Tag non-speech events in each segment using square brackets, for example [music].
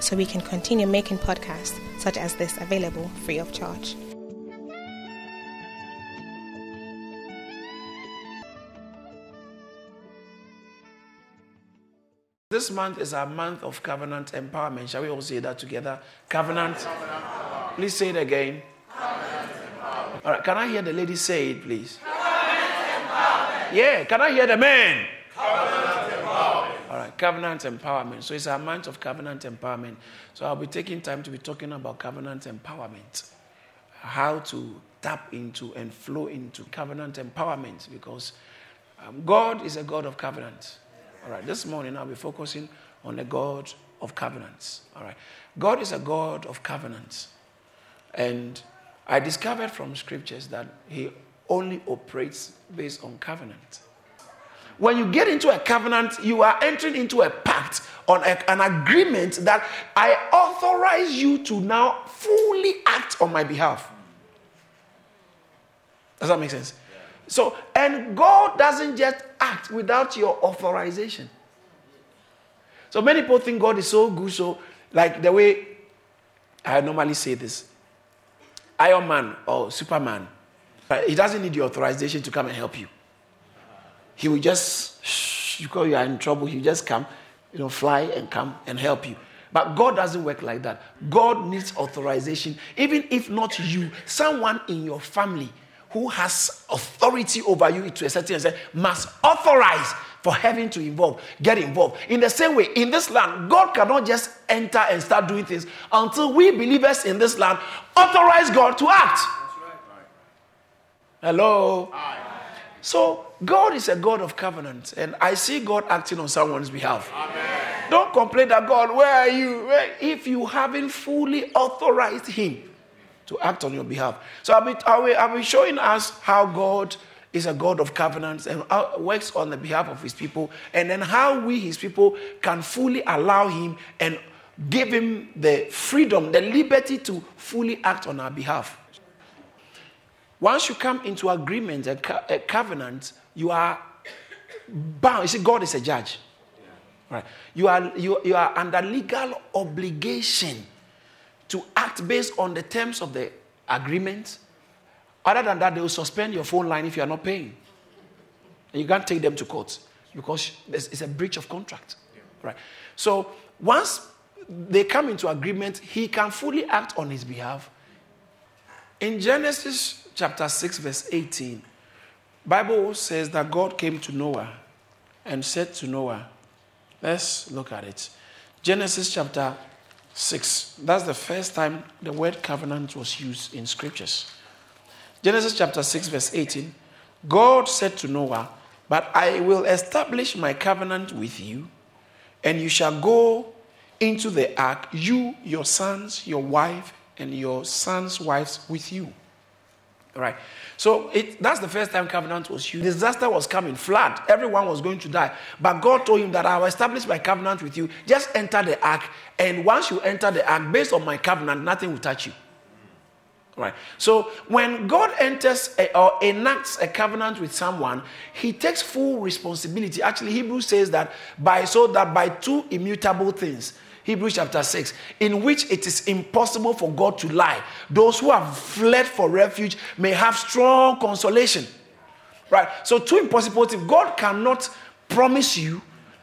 so we can continue making podcasts such as this available free of charge. This month is our month of covenant empowerment. Shall we all say that together? Covenant. covenant please say it again. All right, can I hear the lady say it, please? Yeah, can I hear the man? Covenant empowerment. So it's a month of covenant empowerment. So I'll be taking time to be talking about covenant empowerment. How to tap into and flow into covenant empowerment because um, God is a God of covenant. All right, this morning I'll be focusing on the God of covenants. All right, God is a God of covenants. And I discovered from scriptures that He only operates based on covenant. When you get into a covenant, you are entering into a pact on a, an agreement that I authorize you to now fully act on my behalf. Does that make sense? So, and God doesn't just act without your authorization. So many people think God is so good, so like the way I normally say this Iron Man or Superman, he doesn't need your authorization to come and help you. He will just, shh, you call you are in trouble, he will just come, you know, fly and come and help you. But God doesn't work like that. God needs authorization. Even if not you, someone in your family who has authority over you to a certain extent must authorize for heaven to involve, get involved. In the same way, in this land, God cannot just enter and start doing things until we believers in this land authorize God to act. Hello? So, God is a God of covenant, and I see God acting on someone's behalf. Amen. Don't complain that God, where are you? If you haven't fully authorized Him to act on your behalf. So I'll be, I'll be, I'll be showing us how God is a God of covenants and works on the behalf of his people, and then how we, his people, can fully allow him and give him the freedom, the liberty to fully act on our behalf. Once you come into agreement, a, co- a covenant, you are bound. You see, God is a judge. Right? You, are, you, you are under legal obligation to act based on the terms of the agreement. Other than that, they will suspend your phone line if you are not paying. And you can't take them to court because it's a breach of contract. Right? So once they come into agreement, he can fully act on his behalf. In Genesis chapter 6, verse 18, Bible says that God came to Noah and said to Noah, let's look at it. Genesis chapter 6. That's the first time the word covenant was used in scriptures. Genesis chapter 6, verse 18. God said to Noah, But I will establish my covenant with you, and you shall go into the ark, you, your sons, your wife, and your sons' wives with you. Right. So it, that's the first time covenant was used. Disaster was coming, flood. Everyone was going to die. But God told him that I will establish my covenant with you. Just enter the ark. And once you enter the ark, based on my covenant, nothing will touch you. Right. So when God enters a, or enacts a covenant with someone, he takes full responsibility. Actually, Hebrews says that by so that by two immutable things, Hebrews chapter 6, in which it is impossible for God to lie. Those who have fled for refuge may have strong consolation. Right? So, two impossibilities. God cannot promise you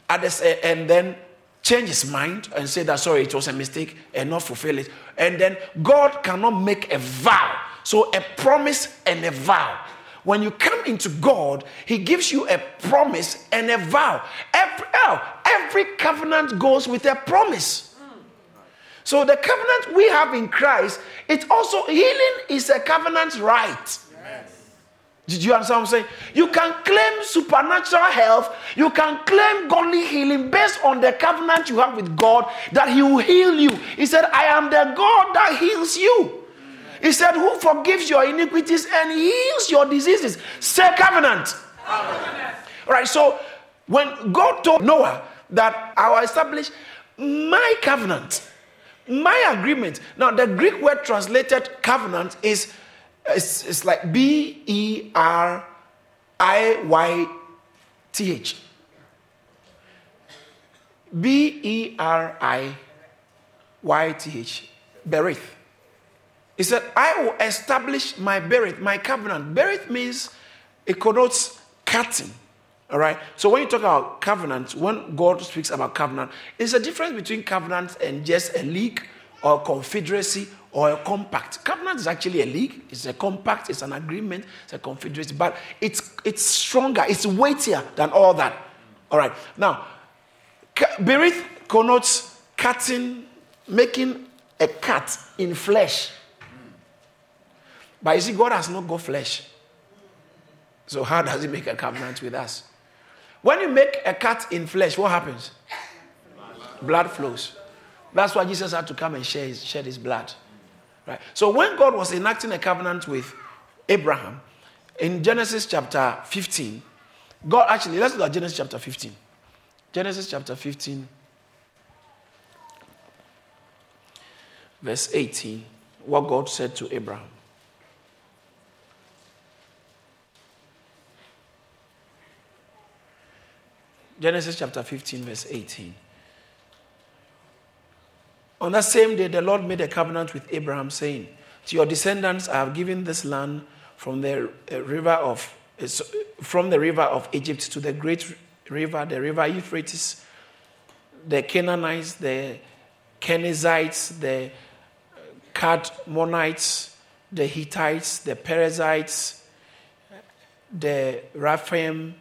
eh, and then change his mind and say that, sorry, it was a mistake and not fulfill it. And then God cannot make a vow. So, a promise and a vow. When you come into God, He gives you a promise and a vow. Every, every covenant goes with a promise. So the covenant we have in Christ, it also healing is a covenant right. Did you understand what I'm saying? You can claim supernatural health, you can claim godly healing based on the covenant you have with God that He will heal you. He said, I am the God that heals you. He said, Who forgives your iniquities and heals your diseases? Say covenant. covenant. All right, so when God told Noah that I will establish my covenant, my agreement. Now, the Greek word translated covenant is it's, it's like B E R I Y T H. B E R I Y T H. Berith. He said, I will establish my berith, my covenant. Berith means it connotes cutting. All right. So when you talk about covenant, when God speaks about covenant, it's a difference between covenant and just a league or a confederacy or a compact. Covenant is actually a league, it's a compact, it's an agreement, it's a confederacy, but it's it's stronger, it's weightier than all that. All right. Now, berith connotes cutting, making a cut in flesh. But you see, God has not got flesh. So how does he make a covenant with us? When you make a cut in flesh, what happens? Blood flows. That's why Jesus had to come and share his, shed his blood. Right? So when God was enacting a covenant with Abraham, in Genesis chapter 15, God actually, let's look at Genesis chapter 15. Genesis chapter 15, verse 18, what God said to Abraham. Genesis chapter 15, verse 18. On that same day, the Lord made a covenant with Abraham, saying, To your descendants I have given this land from the uh, river of uh, from the river of Egypt to the great river, the river Euphrates, the Canaanites, the Kenizzites, the Cadmonites, the Hittites, the Perizzites, the Rephaim,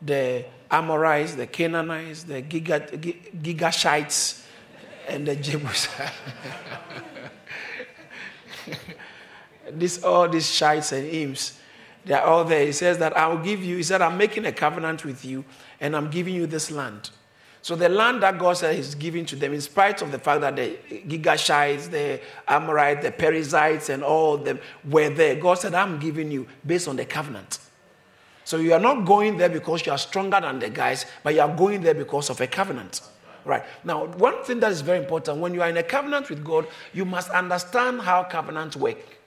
the Amorites, the Canaanites, the Girgashites, and the Jebusites. [laughs] this, all these shites and imps, they are all there. He says that I will give you, he said, I'm making a covenant with you and I'm giving you this land. So the land that God said He's giving to them, in spite of the fact that the Girgashites, the Amorites, the Perizzites, and all them were there, God said, I'm giving you based on the covenant. So you are not going there because you are stronger than the guys, but you are going there because of a covenant. Right. Now, one thing that is very important when you are in a covenant with God, you must understand how covenants work.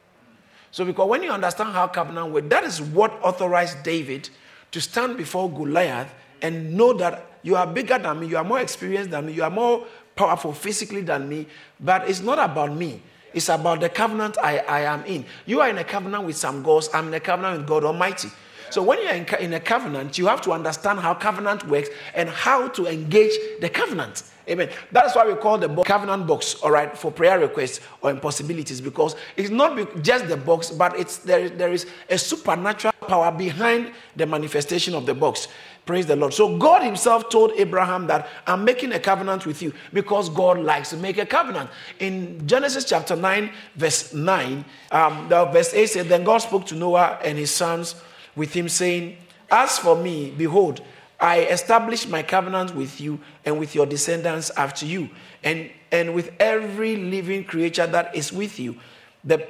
So, because when you understand how covenant work, that is what authorized David to stand before Goliath and know that you are bigger than me, you are more experienced than me, you are more powerful physically than me, but it's not about me. It's about the covenant I, I am in. You are in a covenant with some gods, I'm in a covenant with God Almighty. So when you're in, a covenant, you have to understand how covenant works and how to engage the covenant. Amen. That's why we call the covenant box, all right, for prayer requests or impossibilities, because it's not just the box, but it's there, there is a supernatural power behind the manifestation of the box. Praise the Lord. So God Himself told Abraham that I'm making a covenant with you because God likes to make a covenant. In Genesis chapter 9, verse 9, um, the verse 8 said, Then God spoke to Noah and his sons with him, saying, As for me, behold, I establish my covenant with you and with your descendants after you, and, and with every living creature that is with you, the,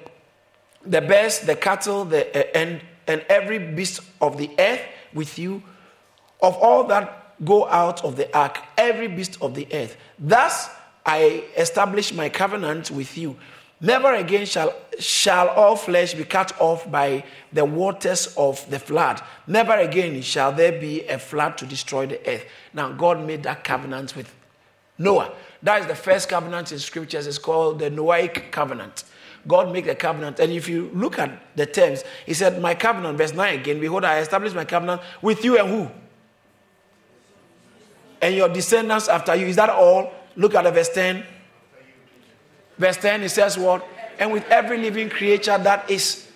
the birds, the cattle, the, and, and every beast of the earth with you, of all that go out of the ark, every beast of the earth. Thus I establish my covenant with you Never again shall, shall all flesh be cut off by the waters of the flood. Never again shall there be a flood to destroy the earth. Now, God made that covenant with Noah. That is the first covenant in scriptures. It's called the Noahic covenant. God made a covenant. And if you look at the terms, He said, My covenant, verse 9 again, behold, I establish my covenant with you and who? And your descendants after you. Is that all? Look at the verse 10. Verse 10, it says what? And with every living creature that is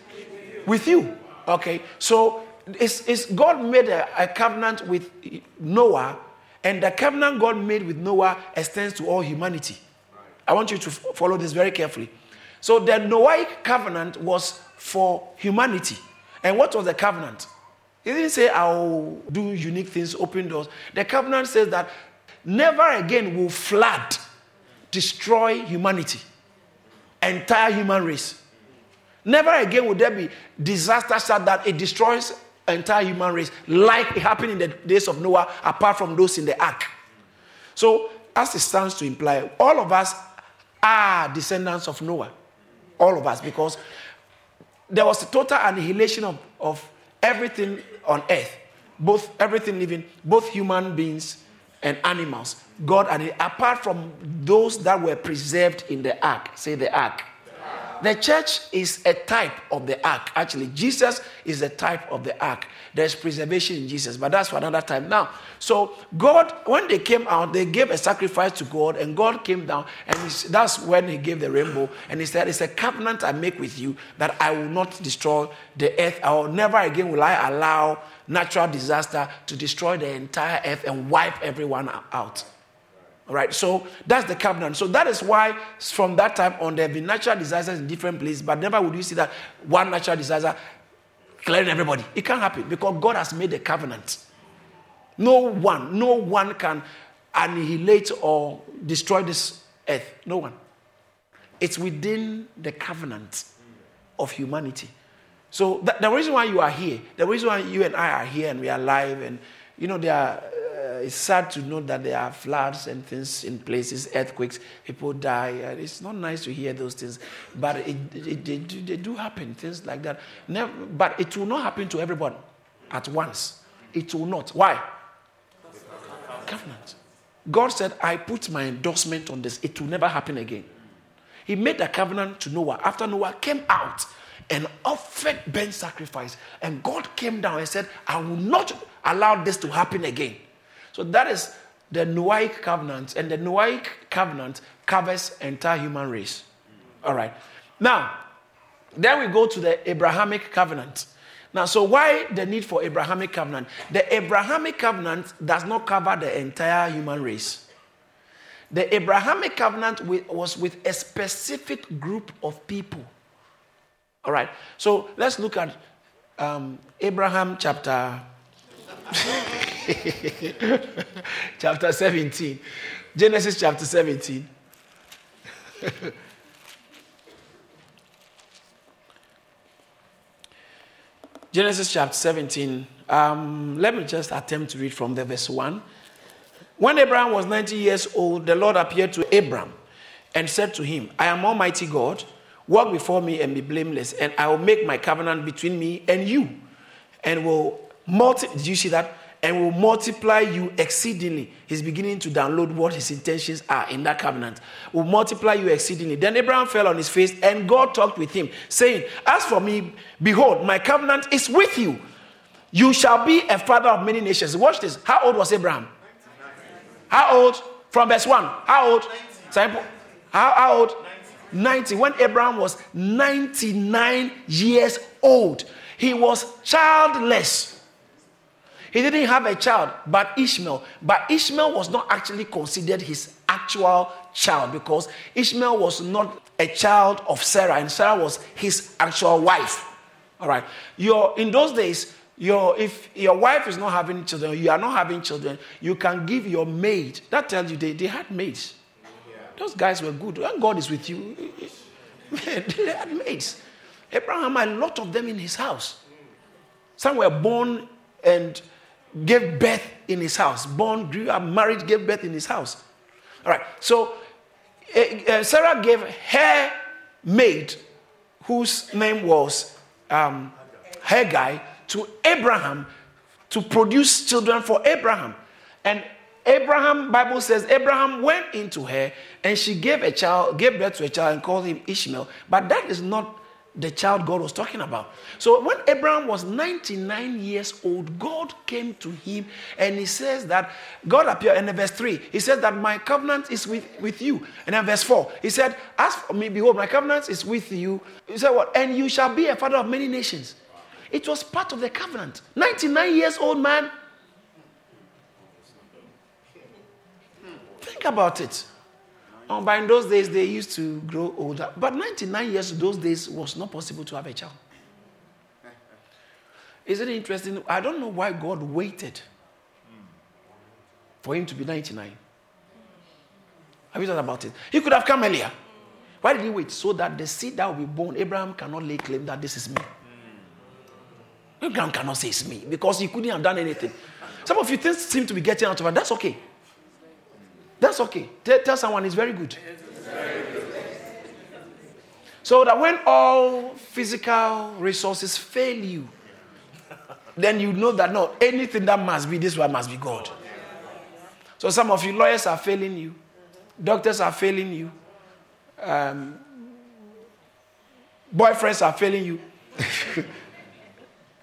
with you. Okay, so it's, it's God made a, a covenant with Noah, and the covenant God made with Noah extends to all humanity. I want you to f- follow this very carefully. So the Noahic covenant was for humanity. And what was the covenant? He didn't say, I'll do unique things, open doors. The covenant says that never again will flood destroy humanity entire human race. Never again will there be disaster such that it destroys entire human race like it happened in the days of Noah, apart from those in the ark. So, as it stands to imply, all of us are descendants of Noah. All of us, because there was a total annihilation of, of everything on earth, both everything living, both human beings and animals. God, and apart from those that were preserved in the ark, say the ark. The church is a type of the ark. Actually, Jesus is a type of the ark. There's preservation in Jesus, but that's for another time. Now, so God, when they came out, they gave a sacrifice to God, and God came down, and that's when He gave the rainbow. And He said, It's a covenant I make with you that I will not destroy the earth. I will never again will I allow natural disaster to destroy the entire earth and wipe everyone out. All right, so that's the covenant. So that is why from that time on there have been natural disasters in different places, but never would you see that one natural disaster clearing everybody. It can't happen because God has made a covenant. No one, no one can annihilate or destroy this earth. No one. It's within the covenant of humanity. So the, the reason why you are here, the reason why you and I are here and we are alive, and you know there are uh, it's sad to know that there are floods and things in places, earthquakes, people die. It's not nice to hear those things, but it, it, they, they do happen, things like that. Never, but it will not happen to everyone at once. It will not. Why? Covenant. God said, I put my endorsement on this. It will never happen again. He made a covenant to Noah after Noah came out and offered burnt sacrifice. And God came down and said, I will not allow this to happen again. So that is the Noahic covenant, and the Noahic covenant covers entire human race. All right. Now, then we go to the Abrahamic covenant. Now, so why the need for Abrahamic covenant? The Abrahamic covenant does not cover the entire human race. The Abrahamic covenant was with a specific group of people. All right. So let's look at um, Abraham chapter [laughs] chapter 17. Genesis chapter 17. [laughs] Genesis chapter 17. Um, let me just attempt to read from the verse 1. When Abraham was 90 years old, the Lord appeared to Abraham and said to him, I am Almighty God. Walk before me and be blameless, and I will make my covenant between me and you, and will multi. Did you see that? and will multiply you exceedingly. He's beginning to download what his intentions are in that covenant. Will multiply you exceedingly. Then Abraham fell on his face, and God talked with him, saying, As for me, behold, my covenant is with you. You shall be a father of many nations. Watch this. How old was Abraham? How old? From verse 1. How old? How, how old? 90. When Abraham was 99 years old, he was childless. He didn't have a child, but Ishmael. But Ishmael was not actually considered his actual child because Ishmael was not a child of Sarah, and Sarah was his actual wife. All right. Your in those days, your if your wife is not having children, you are not having children, you can give your maid. That tells you they, they had maids. Those guys were good. When God is with you, they had mates. Abraham had a lot of them in his house. Some were born and gave birth in his house. Born, grew up, married, gave birth in his house. All right. So uh, Sarah gave her maid, whose name was um, Hagar, to Abraham to produce children for Abraham. And Abraham, Bible says, Abraham went into her and she gave a child, gave birth to a child and called him Ishmael. But that is not the child God was talking about. So when Abraham was 99 years old, God came to him and he says that God appeared in verse 3. He said that my covenant is with, with you. And then verse 4, he said, As for me, behold, my covenant is with you. He said what? And you shall be a father of many nations. It was part of the covenant. 99 years old man. Think about it. Um, but in those days, they used to grow older. But 99 years, those days, was not possible to have a child. Isn't it interesting? I don't know why God waited for him to be 99. Have you thought about it? He could have come earlier. Why did he wait? So that the seed that will be born, Abraham cannot lay claim that this is me. Abraham cannot say it's me because he couldn't have done anything. Some of you things seem to be getting out of it. That's okay. That's okay. Tell, tell someone it's very good. So that when all physical resources fail you, then you know that no, anything that must be this one must be God. So some of you lawyers are failing you, doctors are failing you, um, boyfriends are failing you. [laughs]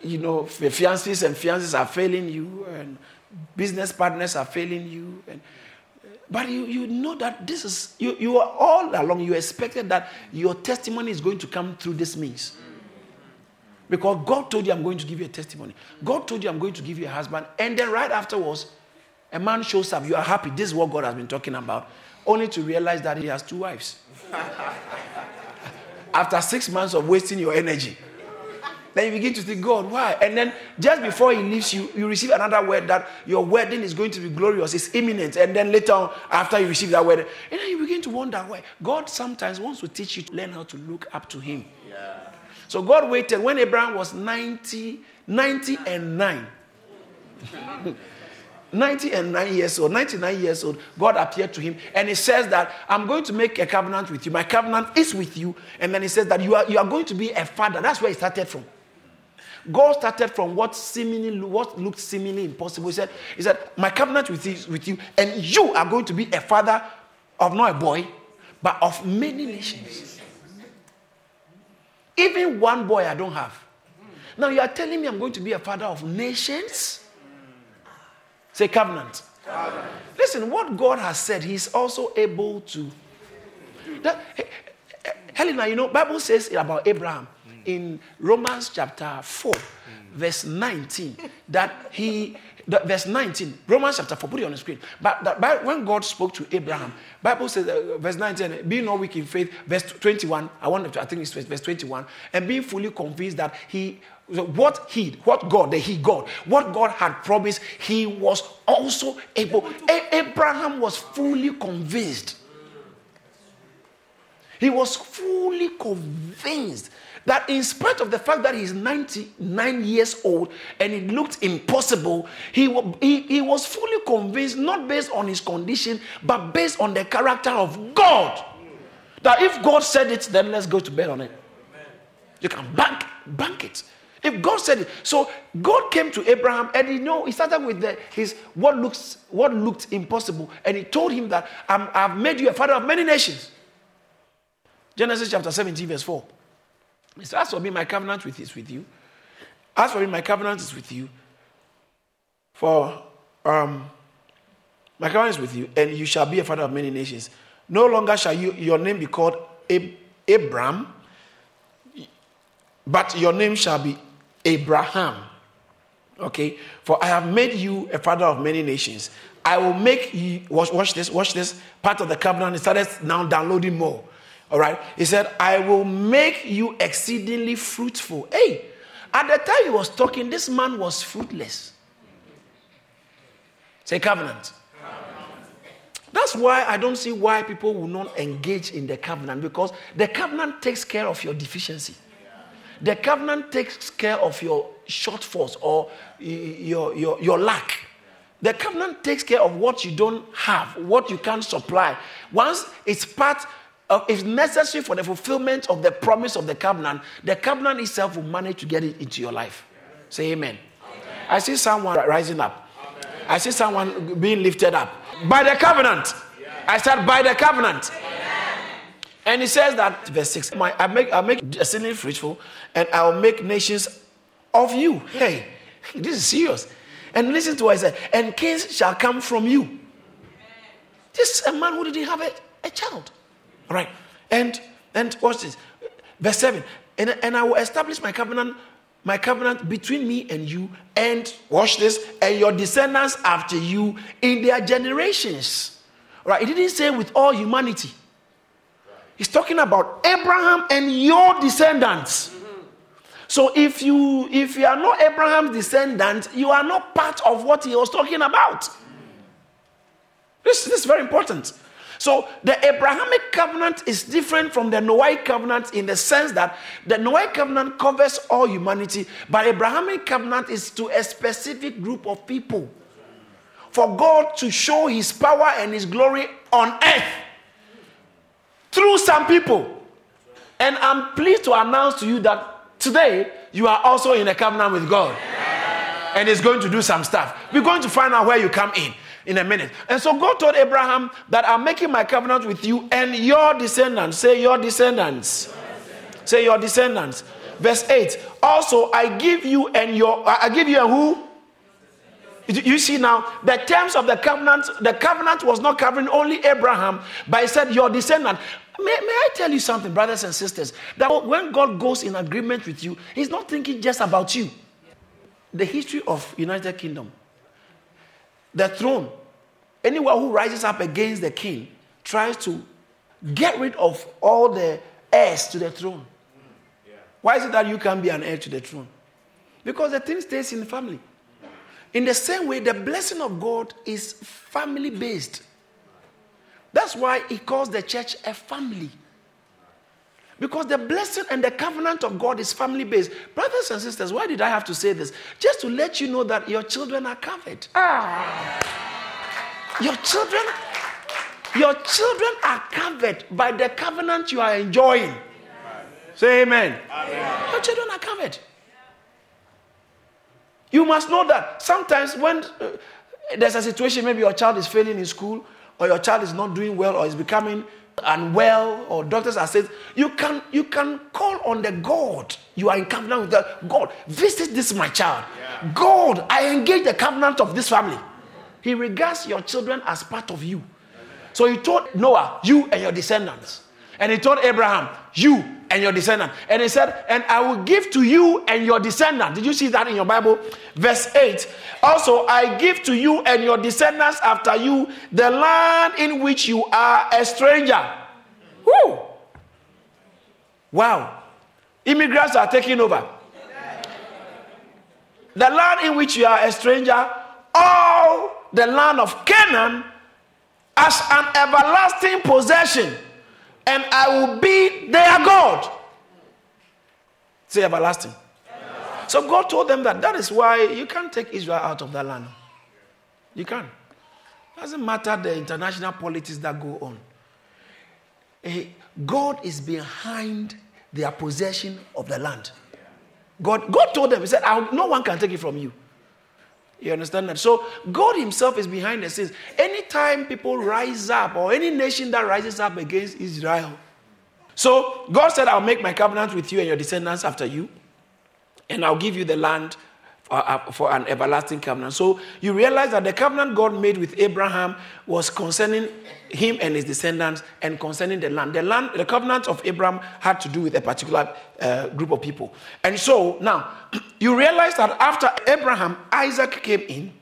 you know, fiancés and fiancés are failing you, and business partners are failing you. And, but you, you know that this is, you, you are all along, you expected that your testimony is going to come through this means. Because God told you, I'm going to give you a testimony. God told you, I'm going to give you a husband. And then right afterwards, a man shows up. You are happy. This is what God has been talking about. Only to realize that he has two wives. [laughs] After six months of wasting your energy. Then you begin to think, God, why? And then just before he leaves you, you receive another word that your wedding is going to be glorious, it's imminent. And then later on, after you receive that word, and then you begin to wonder why. God sometimes wants to teach you to learn how to look up to him. Yeah. So God waited when Abraham was 90, 90 and 9. [laughs] 90 and 9 years old, 99 years old, God appeared to him and he says that I'm going to make a covenant with you. My covenant is with you. And then he says that you are, you are going to be a father. That's where he started from. God started from what seemingly what looked seemingly impossible. He said, He said, My covenant with you, with you, and you are going to be a father of not a boy, but of many nations. Even one boy I don't have. Now you are telling me I'm going to be a father of nations? Say covenant. covenant. Listen, what God has said, He's also able to. That, Helena, you know, Bible says about Abraham in Romans chapter 4, verse 19, that he verse 19 romans chapter 4 put it on the screen. But that, when god spoke to abraham bible says uh, verse 19 being not weak in faith verse 21 i want to i think it's verse 21 and being fully convinced that he what he what god the he god what god had promised he was also able a- abraham was fully convinced. He was fully convinced that in spite of the fact that he's 99 years old and it looked impossible, he, he, he was fully convinced, not based on his condition, but based on the character of God. That if God said it, then let's go to bed on it. You can bank, bank it. If God said it, so God came to Abraham and he know he started with the, his what looks what looked impossible, and he told him that i have made you a father of many nations. Genesis chapter 17, verse 4. Said, As for me, my covenant with is with you. As for me, my covenant is with you. For um, my covenant is with you, and you shall be a father of many nations. No longer shall you, your name be called Ab- Abram, but your name shall be Abraham. Okay? For I have made you a father of many nations. I will make you, watch, watch this, watch this, part of the covenant. He started now downloading more. All right. He said, I will make you exceedingly fruitful. Hey, at the time he was talking, this man was fruitless. Say covenant. That's why I don't see why people will not engage in the covenant because the covenant takes care of your deficiency. The covenant takes care of your shortfalls or your, your, your lack. The covenant takes care of what you don't have, what you can't supply. Once it's part uh, if necessary for the fulfillment of the promise of the covenant, the covenant itself will manage to get it into your life. Say amen. amen. I see someone rising up. Amen. I see someone being lifted up by the covenant. Yeah. I said by the covenant. And he says that, verse 6, my, I make, I make destiny fruitful and I'll make nations of you. Hey, [laughs] this is serious. And listen to what I said, and kings shall come from you. This is a man who didn't have a, a child. All right. And and watch this. Verse 7. And, and I will establish my covenant, my covenant between me and you, and watch this, and your descendants after you in their generations. All right. He didn't say with all humanity. He's talking about Abraham and your descendants. So if you if you are not Abraham's descendant, you are not part of what he was talking about. This, this is very important. So the Abrahamic covenant is different from the Noahic covenant in the sense that the Noahic covenant covers all humanity, but Abrahamic covenant is to a specific group of people. For God to show his power and his glory on earth through some people. And I'm pleased to announce to you that today you are also in a covenant with God. And He's going to do some stuff. We're going to find out where you come in in a minute. And so God told Abraham that I'm making my covenant with you and your descendants. Say, your descendants. Say, your descendants. Verse 8. Also, I give you and your, I give you a who? You see now, the terms of the covenant, the covenant was not covering only Abraham, but it said your descendant. May, may I tell you something, brothers and sisters? That when God goes in agreement with you, He's not thinking just about you. The history of United Kingdom, the throne, anyone who rises up against the king tries to get rid of all the heirs to the throne. Why is it that you can't be an heir to the throne? Because the thing stays in the family. In the same way, the blessing of God is family based. That's why he calls the church a family. Because the blessing and the covenant of God is family based. Brothers and sisters, why did I have to say this? Just to let you know that your children are covered. Ah. Your children, your children are covered by the covenant you are enjoying. Say amen. amen. Your children are covered. You must know that sometimes when uh, there's a situation, maybe your child is failing in school, or your child is not doing well, or is becoming unwell, or doctors are saying, you can you can call on the God you are in covenant with. The God, visit this my child. Yeah. God, I engage the covenant of this family. He regards your children as part of you. So he told Noah, you and your descendants. And he told Abraham, you and your descendant. And he said, And I will give to you and your descendant. Did you see that in your Bible? Verse 8. Also, I give to you and your descendants after you the land in which you are a stranger. Woo! Wow. Immigrants are taking over. The land in which you are a stranger, all the land of Canaan, as an everlasting possession and I will be their God. Say everlasting. everlasting. So God told them that that is why you can't take Israel out of that land. You can't. Doesn't matter the international politics that go on. Eh, God is behind their possession of the land. God, God told them, He said, No one can take it from you. You understand that? So God Himself is behind the scenes. Anytime people rise up, or any nation that rises up against Israel, so God said, I'll make my covenant with you and your descendants after you, and I'll give you the land uh, for an everlasting covenant. So you realize that the covenant God made with Abraham was concerning him and his descendants and concerning the land. The land, the covenant of Abraham had to do with a particular uh, group of people. And so now [clears throat] you realize that after Abraham, Isaac came in,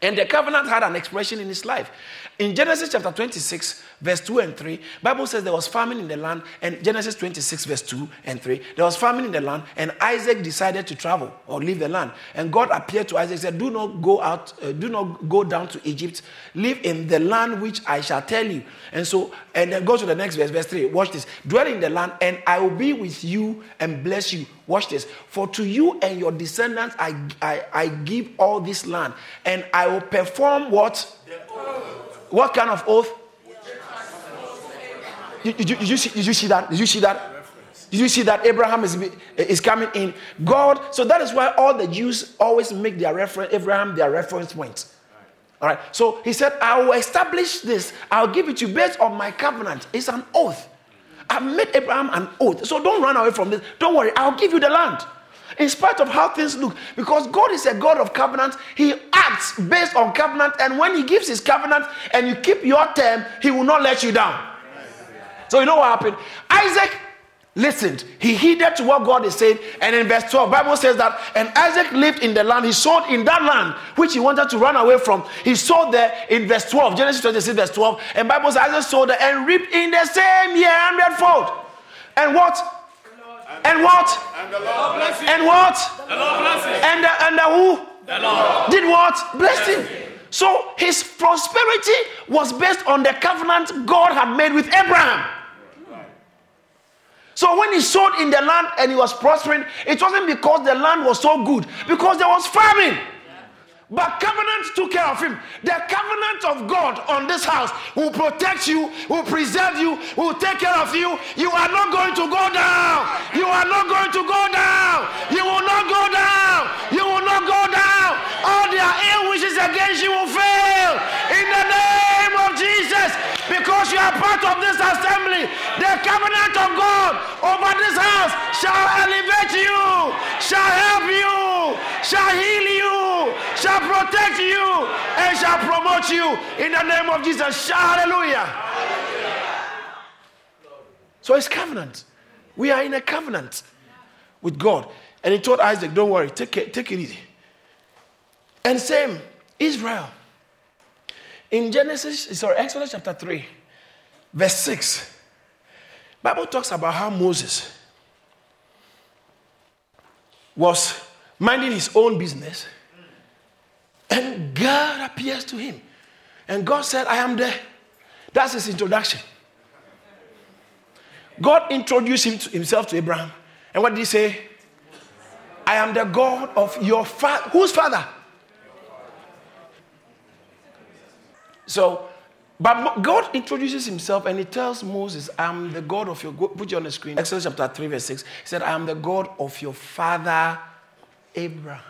and the covenant had an expression in his life. In Genesis chapter 26, verse 2 and 3, Bible says there was famine in the land, and Genesis 26, verse 2 and 3, there was famine in the land, and Isaac decided to travel or leave the land. And God appeared to Isaac and said, Do not go out, uh, do not go down to Egypt, live in the land which I shall tell you. And so, and then go to the next verse, verse 3. Watch this. Dwell in the land, and I will be with you and bless you. Watch this. For to you and your descendants I, I, I give all this land, and I will perform what? What kind of oath? Did, did, you, did, you see, did you see that? Did you see that? Did you see that Abraham is, is coming in? God, so that is why all the Jews always make their reference, Abraham their reference point. All right. So he said, I will establish this. I'll give it to you based on my covenant. It's an oath. I made Abraham an oath. So don't run away from this. Don't worry. I'll give you the land in spite of how things look. Because God is a God of covenant, He acts based on covenant, and when He gives His covenant and you keep your term, He will not let you down. So, you know what happened? Isaac listened. He heeded to what God is saying. And in verse 12, Bible says that, and Isaac lived in the land. He sowed in that land which he wanted to run away from. He sowed there in verse 12, Genesis 26, verse 12. And Bible says Isaac sowed there and reaped in the same year hundredfold. And what? And what? And the Lord bless him. And what? The Lord bless him. And the, and the who? The Lord. Did what? Blessed him. So his prosperity was based on the covenant God had made with Abraham. So when he sowed in the land and he was prospering, it wasn't because the land was so good, because there was famine. But covenant took care of him. The covenant of God on this house will protect you, will preserve you, will take care of you. You are not going to go down. You are not going to go down. You will not go down. You will not go down. All their ill wishes against you will fail. In the name of Jesus. Because you are part of this assembly. The covenant of God over this house shall elevate you, shall help you, shall heal you, shall protect you and shall promote you in the name of Jesus. Hallelujah. So it's covenant. We are in a covenant with God. And he told Isaac, Don't worry, take it, take it easy. And same, Israel. In Genesis, sorry, Exodus chapter 3, verse 6, Bible talks about how Moses was minding his own business and God appears to him. And God said, I am there. That's his introduction. God introduced him to himself to Abraham. And what did he say? I am the God of your father. Whose father? So, but God introduces himself and he tells Moses, I'm the God of your, put you on the screen, Exodus chapter 3, verse 6. He said, I am the God of your father Abraham.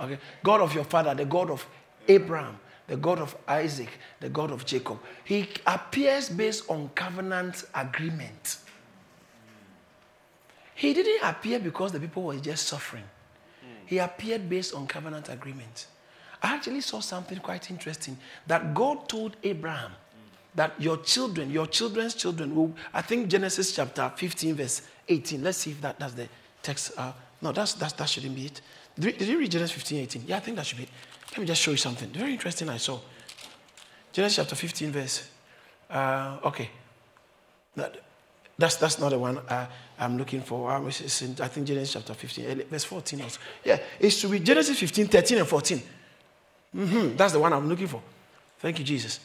Okay? God of your father, the God of Abraham, the God of Isaac, the God of Jacob. He appears based on covenant agreement. He didn't appear because the people were just suffering. He appeared based on covenant agreement. I actually saw something quite interesting that God told Abraham that your children, your children's children will, I think Genesis chapter 15, verse 18. Let's see if that, that's the text. Uh, no, that's, that's, that shouldn't be it. Did, did you read Genesis 15, 18? Yeah, I think that should be it. Let me just show you something. Very interesting I saw. Genesis chapter 15, verse. Uh, okay. That, that's, that's not the one uh, I'm looking for. Um, it's in, I think Genesis chapter 15, verse 14 also. Yeah, it should be Genesis 15, 13, and 14. Mm-hmm, that's the one I'm looking for. Thank you, Jesus.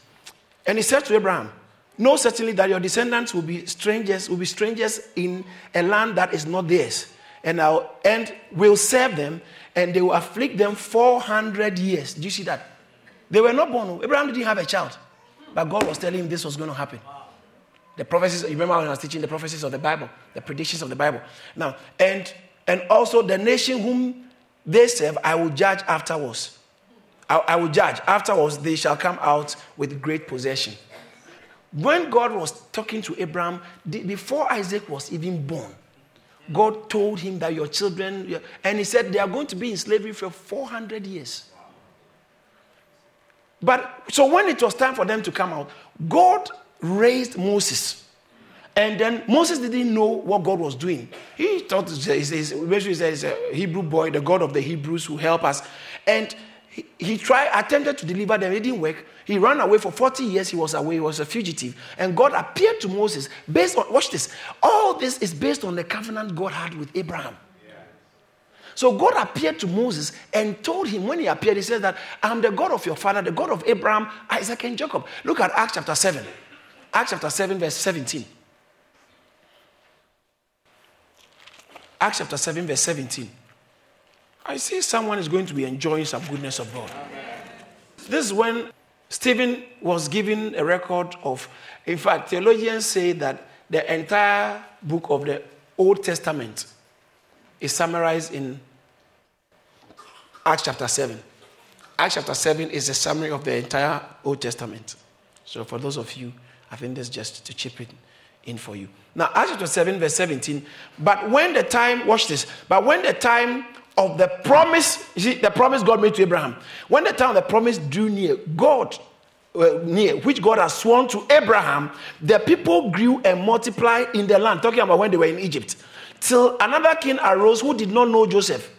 And he said to Abraham, Know certainly that your descendants will be strangers, will be strangers in a land that is not theirs and our end will serve them, and they will afflict them 400 years. Do you see that? They were not born. Abraham didn't have a child, but God was telling him this was going to happen. The prophecies, you remember when I was teaching the prophecies of the Bible, the predictions of the Bible. Now, and and also the nation whom they serve, I will judge afterwards. I, I will judge. Afterwards, they shall come out with great possession. When God was talking to Abraham, before Isaac was even born, God told him that your children, and he said they are going to be in slavery for 400 years. But so when it was time for them to come out, God raised Moses. And then Moses didn't know what God was doing. He thought he's, he's, a Hebrew boy, the God of the Hebrews who help us. And he, tried, attempted to deliver them. It didn't work. He ran away for 40 years. He was away. He was a fugitive. And God appeared to Moses based on, watch this. All this is based on the covenant God had with Abraham. So God appeared to Moses and told him when he appeared, he said that I'm the God of your father, the God of Abraham, Isaac, and Jacob. Look at Acts chapter 7. Acts chapter 7, verse 17. Acts chapter 7, verse 17. I see someone is going to be enjoying some goodness of God. This is when Stephen was given a record of, in fact, theologians say that the entire book of the Old Testament is summarized in Acts chapter 7. Acts chapter 7 is a summary of the entire Old Testament. So, for those of you, I think that's just to chip it in for you. Now, Acts chapter 7, verse 17. But when the time, watch this, but when the time of the promise, you see, the promise God made to Abraham. When the time of the promise drew near, God, uh, near, which God has sworn to Abraham, the people grew and multiplied in the land. Talking about when they were in Egypt. Till another king arose who did not know Joseph.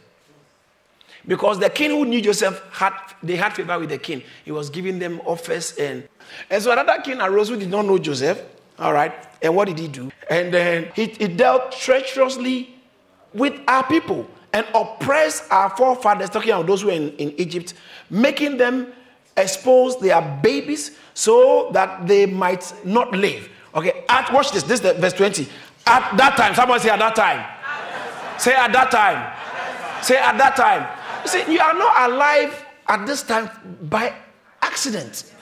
Because the king who knew Joseph had they had favor with the king. He was giving them offers and and so another king arose who did not know Joseph. All right. And what did he do? And then he, he dealt treacherously with our people and oppress our forefathers, talking about those who were in, in Egypt, making them expose their babies so that they might not live. Okay, at watch this. This is the, verse 20. At that time, someone say at that time. Say at that time. Say at that time. You see, you are not alive at this time by accident.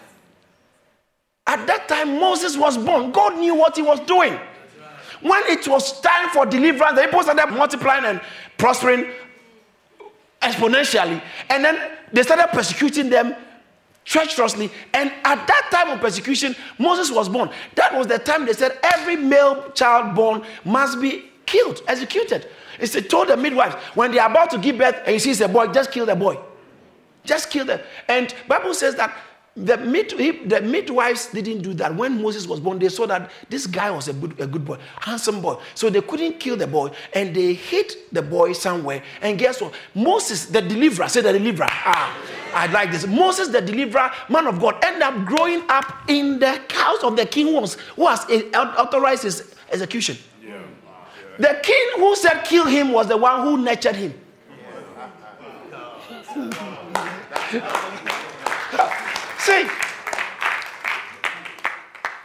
At that time, Moses was born. God knew what he was doing. When it was time for deliverance, the people started multiplying and prospering exponentially. And then they started persecuting them treacherously. And at that time of persecution, Moses was born. That was the time they said every male child born must be killed, executed. It's told the midwives when they are about to give birth and he sees a boy, just kill the boy. Just kill them. And Bible says that the, mid, the midwives didn't do that. When Moses was born, they saw that this guy was a good, a good boy, handsome boy. So they couldn't kill the boy and they hid the boy somewhere. And guess what? Moses, the deliverer, say the deliverer. Ah, I like this. Moses, the deliverer, man of God, ended up growing up in the house of the king who, was, who has authorized his execution. Yeah. The king who said kill him was the one who nurtured him. [laughs] See,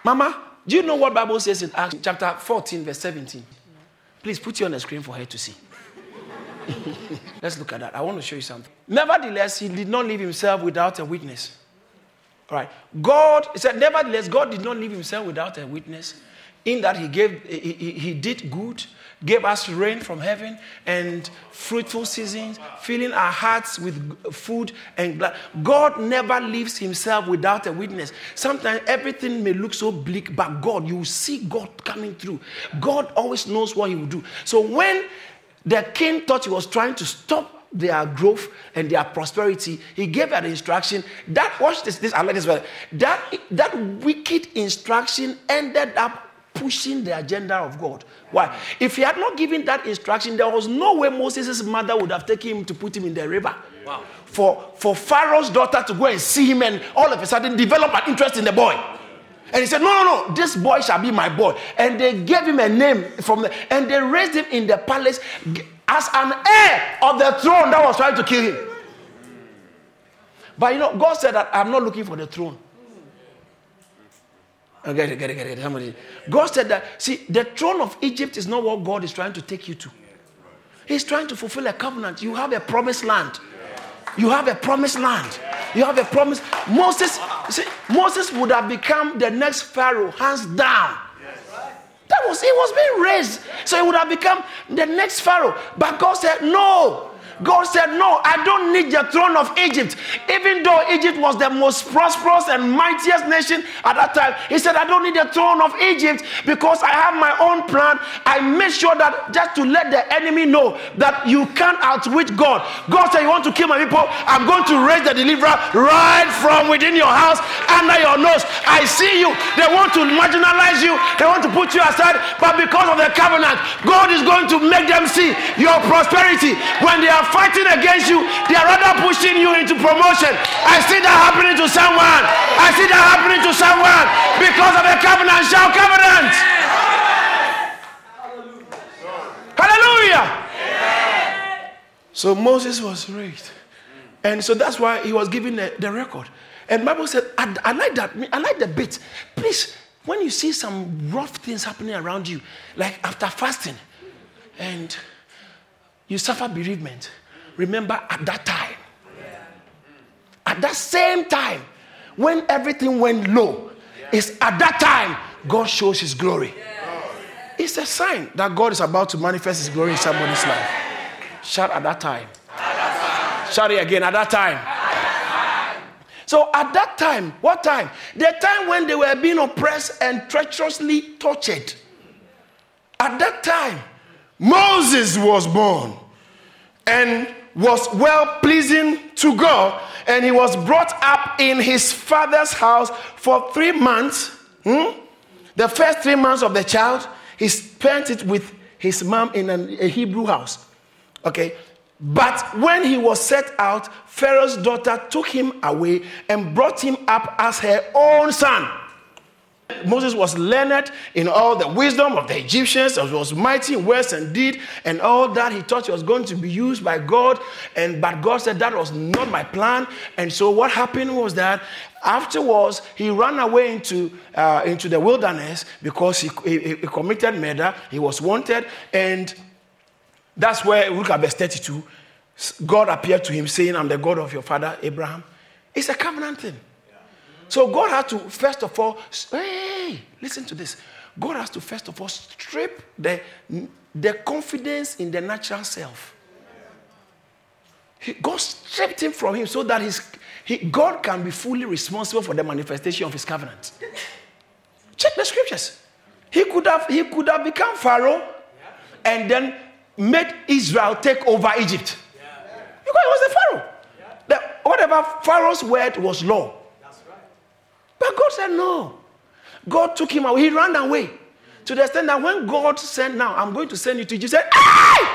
Mama, do you know what Bible says in Acts chapter 14, verse 17? Please put it on the screen for her to see. [laughs] Let's look at that. I want to show you something. Nevertheless, he did not leave himself without a witness. All right. God, he said, nevertheless, God did not leave himself without a witness in that he gave he, he, did good gave us rain from heaven and fruitful seasons filling our hearts with food and blood god never leaves himself without a witness. Sometimes everything may look so bleak but god you see god coming through. God always knows what he will do. So when the king thought he was trying to stop their growth and their prosperity, he gave an instruction. That watch this, this I like this well. That that wicked instruction ended up pushing the agenda of God. Why? If he had not given that instruction, there was no way Moses' mother would have taken him to put him in the river. Wow. For, for Pharaoh's daughter to go and see him and all of a sudden develop an interest in the boy. And he said, No, no, no, this boy shall be my boy. And they gave him a name from the, and they raised him in the palace as an heir of the throne that was trying to kill him. But you know, God said that I'm not looking for the throne. Oh, get it, get it, get it. Somebody. God said that, see, the throne of Egypt is not what God is trying to take you to. He's trying to fulfill a covenant. You have a promised land. You have a promised land. You have a promise. Moses, see, Moses would have become the next Pharaoh, hands down. That was, he was being raised. So he would have become the next Pharaoh. But God said, no. God said, No, I don't need the throne of Egypt. Even though Egypt was the most prosperous and mightiest nation at that time, He said, I don't need the throne of Egypt because I have my own plan. I make sure that just to let the enemy know that you can't outwit God. God said, You want to kill my people? I'm going to raise the deliverer right from within your house, under your nose. I see you. They want to marginalize you, they want to put you aside, but because of the covenant, God is going to make them see your prosperity when they are fighting against you, they are rather pushing you into promotion. I see that happening to someone. I see that happening to someone because of the covenant, shall covenant. Hallelujah. So Moses was raised. And so that's why he was given the, the record. And Bible said, I, I like that. I like the bit. Please, when you see some rough things happening around you, like after fasting, and you suffer bereavement, remember at that time, at that same time, when everything went low, is at that time God shows His glory. It's a sign that God is about to manifest His glory in somebody's life. Shout at that time. Shout it again at that time. So at that time, what time? The time when they were being oppressed and treacherously tortured. At that time, Moses was born and was well pleasing to God, and he was brought up in his father's house for three months. Hmm? The first three months of the child, he spent it with his mom in an, a Hebrew house. Okay, but when he was set out, Pharaoh's daughter took him away and brought him up as her own son. Moses was learned in all the wisdom of the Egyptians, and was mighty in words and deed, and all that he thought he was going to be used by God. And but God said that was not my plan. And so what happened was that afterwards he ran away into uh, into the wilderness because he, he, he committed murder. He was wanted, and that's where look at verse 32. God appeared to him saying, "I'm the God of your father Abraham." It's a covenant thing. So God had to, first of all, hey, listen to this. God has to, first of all, strip the, the confidence in the natural self. He, God stripped him from him so that his, he, God can be fully responsible for the manifestation of his covenant. Check the scriptures. He could have, he could have become Pharaoh and then made Israel take over Egypt. Because he was the Pharaoh. The, whatever Pharaoh's word was law. But God said, No. God took him away. He ran away. To the extent that when God said, Now I'm going to send you to Egypt, he said, Hey!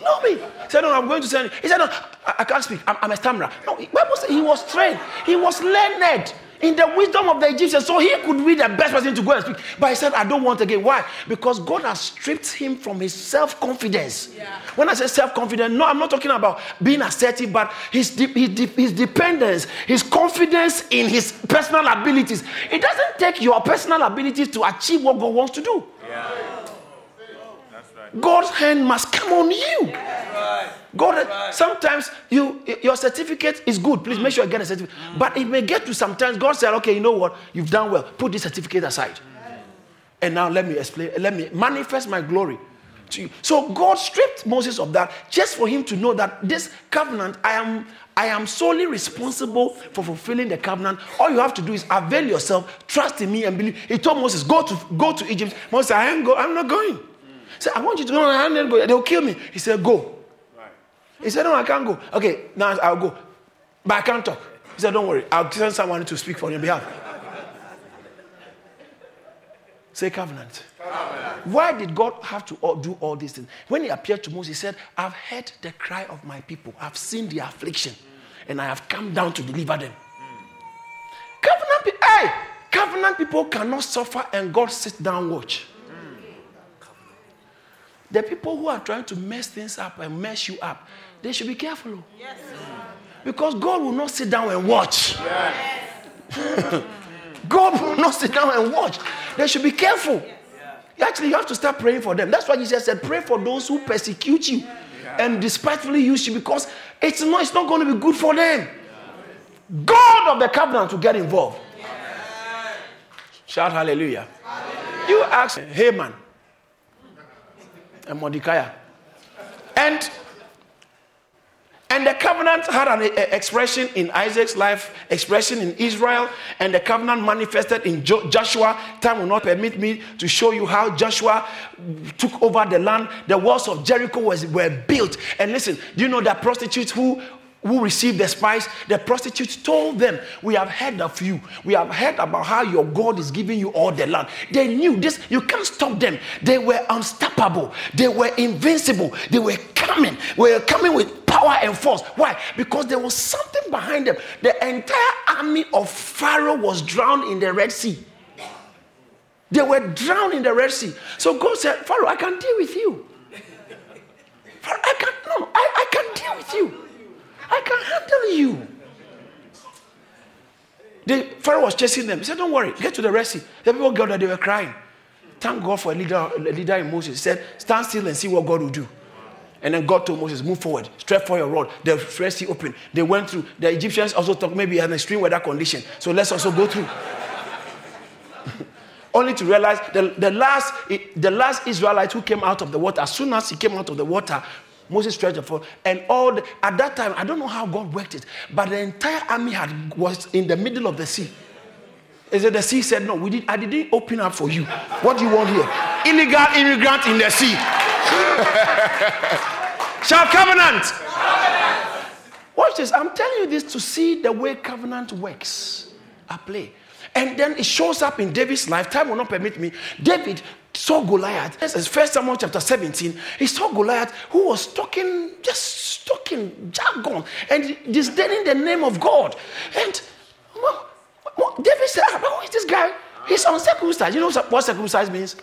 No, me. He said, No, I'm going to send you. He said, No, I, I can't speak. I'm, I'm a stammerer. No, he, he was trained, he was learned in the wisdom of the Egyptians. So he could be the best person to go and speak. But he said, I don't want again. Why? Because God has stripped him from his self confidence. Yeah. When I say self confidence, no, I'm not talking about being assertive, but his, his, his dependence, his confidence in his personal abilities. It doesn't take your personal abilities to achieve what God wants to do. Yeah. God's hand must come on you. God, sometimes you your certificate is good. Please make sure you get a certificate. Mm. But it may get to sometimes God said, okay, you know what? You've done well. Put this certificate aside. Mm. And now let me explain. Let me manifest my glory to you. So God stripped Moses of that just for him to know that this covenant, I am I am solely responsible for fulfilling the covenant. All you have to do is avail yourself, trust in me, and believe. He told Moses, "Go to go to Egypt." Moses said, "I am go. I'm not going." Say, I want you to go on ahead and go. They'll kill me. He said, Go. He said, No, I can't go. Okay, now I'll go. But I can't talk. He said, Don't worry. I'll send someone to speak for your behalf. Say covenant. covenant. Why did God have to do all these things? When he appeared to Moses, he said, I've heard the cry of my people, I've seen their affliction, and I have come down to deliver them. Mm. Covenant, hey, covenant people cannot suffer and God sit down watch. The people who are trying to mess things up and mess you up, they should be careful. Yes. Because God will not sit down and watch. Yes. [laughs] God will not sit down and watch. They should be careful. Actually, you have to start praying for them. That's why Jesus said, Pray for those who persecute you and despitefully use you because it's not, it's not going to be good for them. God of the covenant will get involved. Shout hallelujah. hallelujah. You ask Haman, and Mordecai. And and the covenant had an eh, expression in Isaac's life, expression in Israel, and the covenant manifested in Joshua. Time will not permit me to show you how Joshua took over the land. The walls of Jericho was, were built. And listen, do you know that prostitutes who who received the spies, the prostitutes told them, We have heard of you. We have heard about how your God is giving you all the land. They knew this, you can't stop them. They were unstoppable, they were invincible, they were coming, they were coming with power and force. Why? Because there was something behind them. The entire army of Pharaoh was drowned in the Red Sea. They were drowned in the Red Sea. So God said, Pharaoh, I can deal with you. Pharaoh, I can no, I, I can deal with you. I can handle you. The Pharaoh was chasing them. He said, Don't worry, get to the Red Sea. The people gathered, they were crying. Thank God for a leader, a leader in Moses. He said, Stand still and see what God will do. And then God told Moses, Move forward, stretch for your rod. The Red Sea opened. They went through. The Egyptians also thought maybe an extreme weather condition. So let's also go through. [laughs] Only to realize the, the, last, the last Israelite who came out of the water, as soon as he came out of the water, Moses stretched forth, and all the, at that time, I don't know how God worked it, but the entire army had was in the middle of the sea. Is it the sea said, No, we did, I didn't open up for you. What do you want here? Illegal immigrant in the sea. [laughs] Shall covenant. covenant. Watch this. I'm telling you this to see the way covenant works. I play. And then it shows up in David's life. Time will not permit me. David saw Goliath. This is First Samuel chapter 17. He saw Goliath who was talking, just talking jargon and disdaining the name of God. And well, David said, ah, Who is this guy? He's uncircumcised. You know what circumcised means?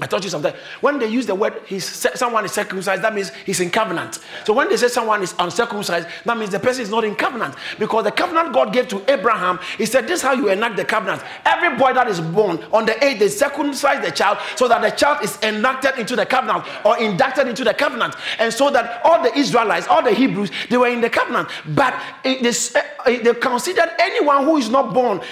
I taught you something. When they use the word he's, someone is circumcised, that means he's in covenant. So when they say someone is uncircumcised, that means the person is not in covenant. Because the covenant God gave to Abraham, he said, This is how you enact the covenant. Every boy that is born on the eighth, they circumcise the child so that the child is enacted into the covenant or inducted into the covenant. And so that all the Israelites, all the Hebrews, they were in the covenant. But it, they, eh, eh, they considered anyone who is not born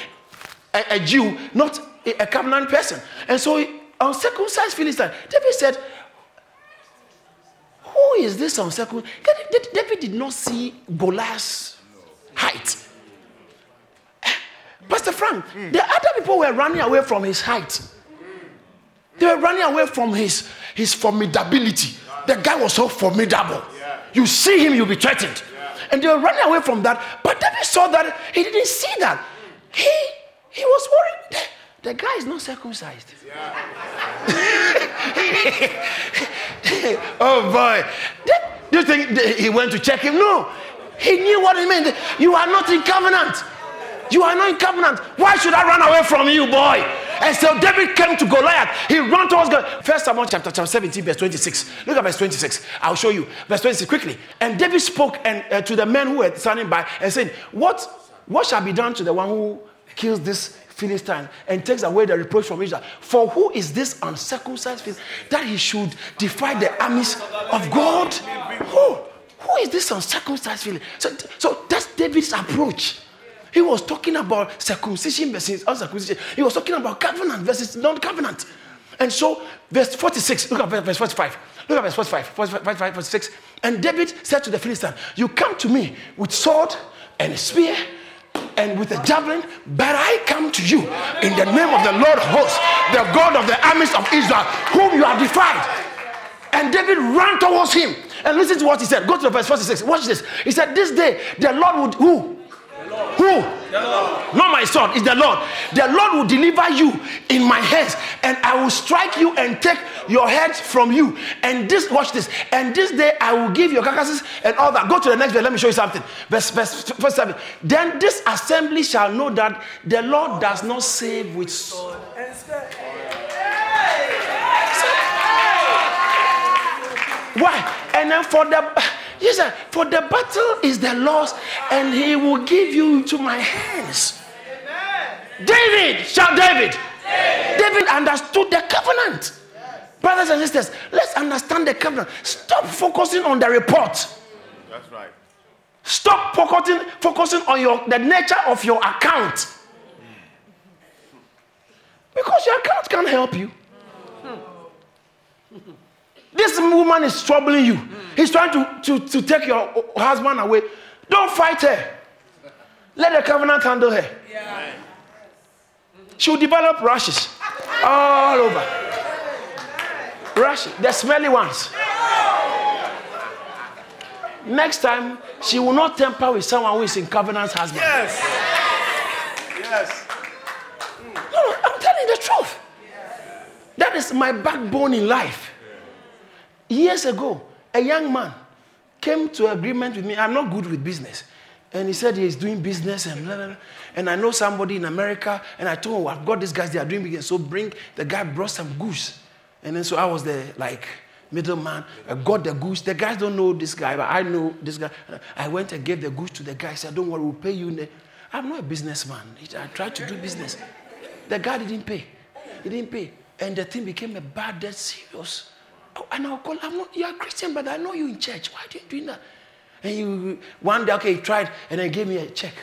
a, a Jew, not a covenant person. And so uncircumcised Philistine. David said, Who is this uncircumcised? David did not see Goliath's height. Pastor Frank, mm. the other people were running away from his height. They were running away from his, his formidability. The guy was so formidable. Yeah. You see him, you'll be threatened. Yeah. And they were running away from that. But David saw that he didn't see that. He he was worried. The guy is not circumcised. Yeah. [laughs] oh boy. Do you think he went to check him? No. He knew what it meant. You are not in covenant. You are not in covenant. Why should I run away from you, boy? And so David came to Goliath. He ran towards God. First Samuel chapter, chapter 17, verse 26. Look at verse 26. I'll show you. Verse 26 quickly. And David spoke and, uh, to the men who were standing by and said, What, what shall be done to the one who kills this Philistine and takes away the reproach from Israel. For who is this uncircumcised Philistine that he should defy the armies of God? Who? Who is this uncircumcised Philistine? So, so that's David's approach. He was talking about circumcision versus uncircumcision. He was talking about covenant versus non-covenant. And so, verse 46, look at verse 45. Look at verse 45, 45, 46. And David said to the Philistine, You come to me with sword and spear and with a javelin, but I come to you in the name of the Lord of hosts, the God of the armies of Israel, whom you have defied. And David ran towards him. And listen to what he said. Go to the verse 46. Watch this. He said, This day the Lord would who? Who? Not my son, it's the Lord. The Lord will deliver you in my hands, and I will strike you and take your head from you. And this, watch this. And this day I will give your carcasses and all that. Go to the next verse. Let me show you something. Verse, verse, verse 7. Then this assembly shall know that the Lord does not save with sword. Why? And then for the Yes, sir. For the battle is the Lord's, and He will give you into my hands. Amen. David, shout David. David. David understood the covenant. Brothers and sisters, let's understand the covenant. Stop focusing on the report. That's right. Stop focusing, focusing on your, the nature of your account. Because your account can't help you. This woman is troubling you. He's trying to, to, to take your husband away. Don't fight her. Let the covenant handle her. Yeah. She'll develop rashes all over. Rashes, the smelly ones. Next time, she will not temper with someone who is in covenant's husband. Yes. Yes. No, I'm telling the truth. That is my backbone in life. Years ago, a young man came to agreement with me. I'm not good with business. And he said he's doing business and blah, blah, blah. And I know somebody in America. And I told him, I've got these guys, they are doing business. So bring, the guy brought some goose. And then so I was the like middleman. I got the goose. The guys don't know this guy, but I know this guy. I went and gave the goose to the guy. I said, Don't worry, we'll pay you. I'm not a businessman. I tried to do business. The guy didn't pay. He didn't pay. And the thing became a bad, dead serious. And I'll call, I'm not, you're a Christian, but I know you in church. Why are you doing that? And you, one day, okay, he tried, and then gave me a check.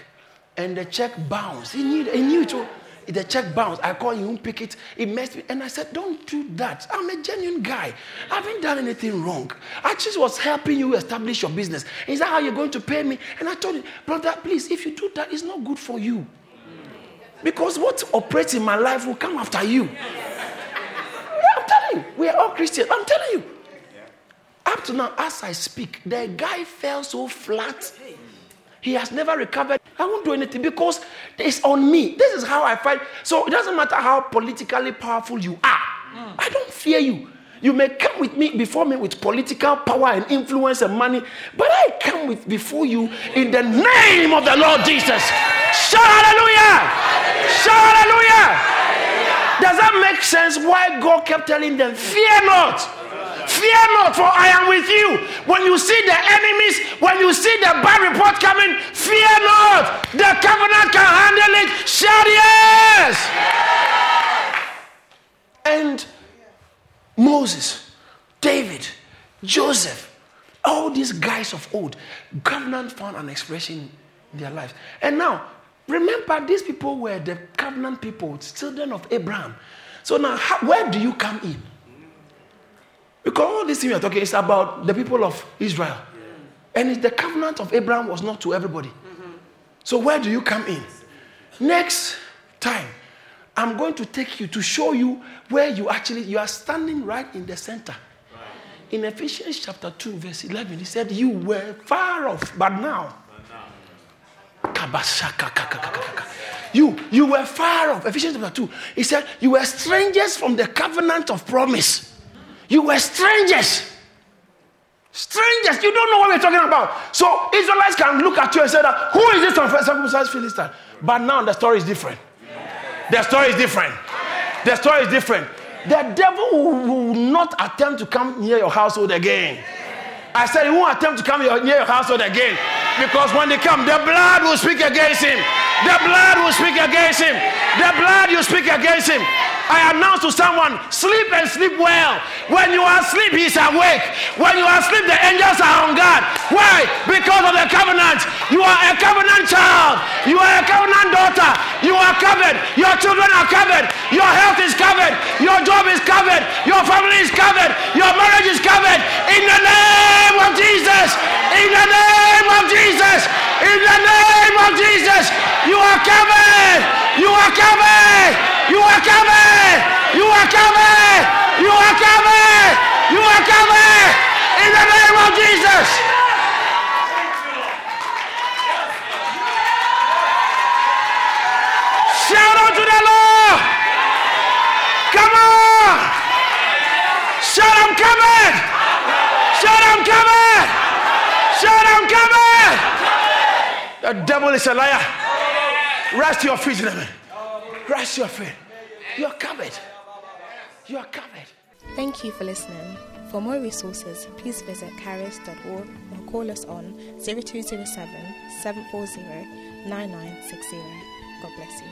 And the check bounced. He knew, he knew it. The check bounced. I called him, pick it. He messed me. And I said, Don't do that. I'm a genuine guy. I haven't done anything wrong. I just was helping you establish your business. Is that how you're going to pay me? And I told him, Brother, please, if you do that, it's not good for you. Because what operates in my life will come after you I'm telling you, we are all Christians. I'm telling you. Up to now, as I speak, the guy fell so flat. He has never recovered. I won't do anything because it's on me. This is how I fight. So it doesn't matter how politically powerful you are. Mm. I don't fear you. You may come with me before me with political power and influence and money, but I come with before you in the name of the Lord Jesus. Shout hallelujah! Shout hallelujah! Does that make sense why God kept telling them, Fear not? Fear not, for I am with you. When you see the enemies, when you see the bad report coming, fear not. The covenant can handle it. Shout yes. And Moses, David, Joseph, all these guys of old, covenant found an expression in their lives. And now, remember, these people were the covenant people, children of Abraham. So now, how, where do you come in? Because all this thing we are talking is about the people of Israel. And the covenant of Abraham was not to everybody. Mm-hmm. So where do you come in? Next time, I'm going to take you to show you where you actually you are standing right in the center. Right. In Ephesians chapter 2, verse 11, he said, You were far off, but now. You, you were far off. Ephesians chapter 2. He said, You were strangers from the covenant of promise. You were strangers. Strangers. You don't know what we're talking about. So Israelites can look at you and say that, who is this uncircumcised Philistine? But now the story is different. The story is different. The story is different. The devil will not attempt to come near your household again. I said he won't attempt to come near your household again. Because when they come, the blood will speak against him. The blood will speak against him. The blood will speak against him. I announce to someone, sleep and sleep well. When you are asleep, he's awake. When you are asleep, the angels are on guard. Why? Because of the covenant. You are a covenant child. You are a covenant daughter. You are covered. Your children are covered. Your health is covered. Your job is covered. Your family is covered. Your marriage is covered. In the name of Jesus. In the name of Jesus. In the name of Jesus. You are covered. You are covered. You are covered. You are covered. You are covered. You are covered. In the name of Jesus! Shout out to the Lord! Come on! Shout, I'm coming! Shout, I'm coming! Shout, I'm coming! The devil is a liar. Rest your feet gentlemen. Rest your feet. You're covered. You're covered. Thank you for listening. For more resources, please visit charis.org or call us on 0207 740 9960. God bless you.